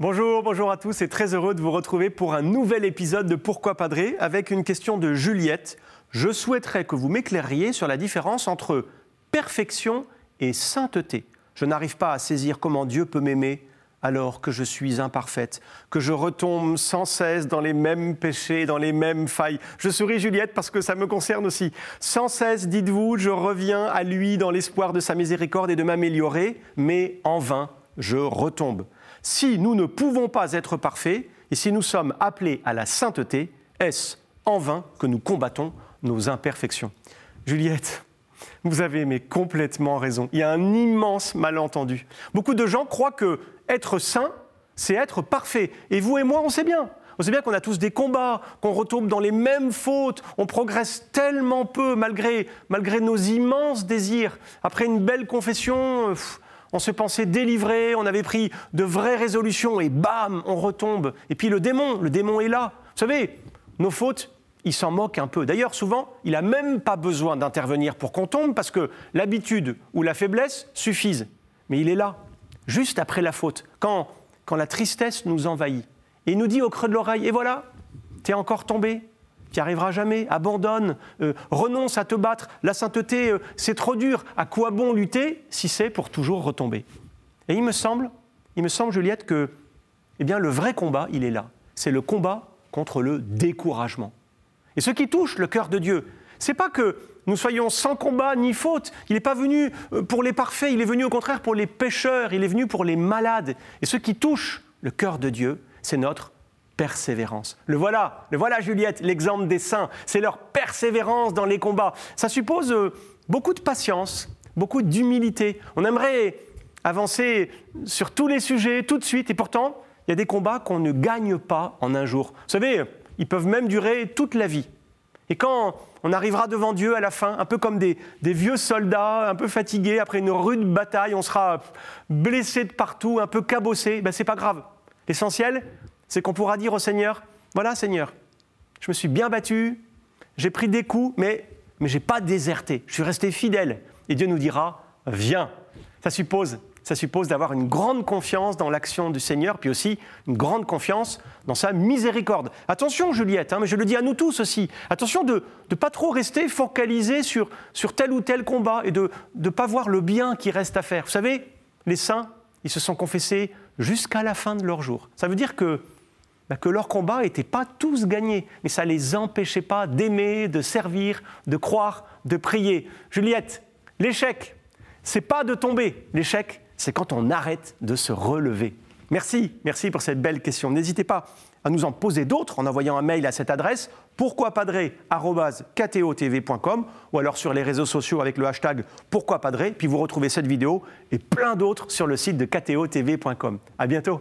bonjour à tous et très heureux de vous retrouver pour un nouvel épisode de Pourquoi Padré avec une question de Juliette. Je souhaiterais que vous m'éclairiez sur la différence entre perfection et sainteté. Je n'arrive pas à saisir comment Dieu peut m'aimer alors que je suis imparfaite, que je retombe sans cesse dans les mêmes péchés, dans les mêmes failles. Je souris Juliette parce que ça me concerne aussi. Sans cesse, dites-vous, je reviens à lui dans l'espoir de sa miséricorde et de m'améliorer, mais en vain, je retombe. Si nous ne pouvons pas être parfaits, et si nous sommes appelés à la sainteté, est-ce en vain que nous combattons nos imperfections? Juliette, vous avez mais complètement raison. Il y a un immense malentendu. Beaucoup de gens croient que être saint, c'est être parfait. Et vous et moi, on sait bien. On sait bien qu'on a tous des combats, qu'on retombe dans les mêmes fautes, on progresse tellement peu malgré, malgré nos immenses désirs. Après une belle confession, on se pensait délivré, on avait pris de vraies résolutions et bam, on retombe. Et puis le démon, le démon est là. Vous savez, nos fautes, il s'en moque un peu. D'ailleurs, souvent, il n'a même pas besoin d'intervenir pour qu'on tombe parce que l'habitude ou la faiblesse suffisent. Mais il est là, juste après la faute, quand, quand la tristesse nous envahit. Et nous dit au creux de l'oreille, et voilà, tu es encore tombé, tu n'y arriveras jamais, abandonne, euh, renonce à te battre, la sainteté, euh, c'est trop dur, à quoi bon lutter si c'est pour toujours retomber? Et il me semble, il me semble, Juliette, que eh bien, le vrai combat, il est là. C'est le combat contre le découragement. Et ce qui touche le cœur de Dieu, c'est pas que nous soyons sans combat ni faute. Il n'est pas venu euh, pour les parfaits, il est venu au contraire pour les pécheurs, il est venu pour les malades. Et ce qui touche le cœur de Dieu, c'est notre persévérance. Le voilà, le voilà Juliette, l'exemple des saints, c'est leur persévérance dans les combats. Ça suppose euh, beaucoup de patience, beaucoup d'humilité. On aimerait avancer sur tous les sujets tout de suite, et pourtant, il y a des combats qu'on ne gagne pas en un jour. Vous savez, ils peuvent même durer toute la vie. Et quand on arrivera devant Dieu à la fin, un peu comme des, vieux soldats, un peu fatigués, après une rude bataille, on sera blessé de partout, un peu cabossé, ben c'est pas grave. L'essentiel, c'est qu'on pourra dire au Seigneur, voilà Seigneur, je me suis bien battu, j'ai pris des coups, mais, mais je n'ai pas déserté, je suis resté fidèle. Et Dieu nous dira, viens. Ça suppose ça suppose d'avoir une grande confiance dans l'action du Seigneur, puis aussi une grande confiance dans sa miséricorde. Attention, Juliette, hein, mais je le dis à nous tous aussi, attention de ne pas trop rester focalisé sur, sur tel ou tel combat et de ne pas voir le bien qui reste à faire. Vous savez, les saints, ils se sont confessés jusqu'à la fin de leur jour. Ça veut dire que, bah, que leur combat n'était pas tous gagnés, mais ça ne les empêchait pas d'aimer, de servir, de croire, de prier. Juliette, l'échec, c'est pas de tomber. L'échec, c'est quand on arrête de se relever. Merci, merci pour cette belle question. N'hésitez pas à nous en poser d'autres en envoyant un mail à cette adresse pourquoipadré.com ou alors sur les réseaux sociaux avec le hashtag pourquoipadré, puis vous retrouvez cette vidéo et plein d'autres sur le site de ktotv.com. À bientôt.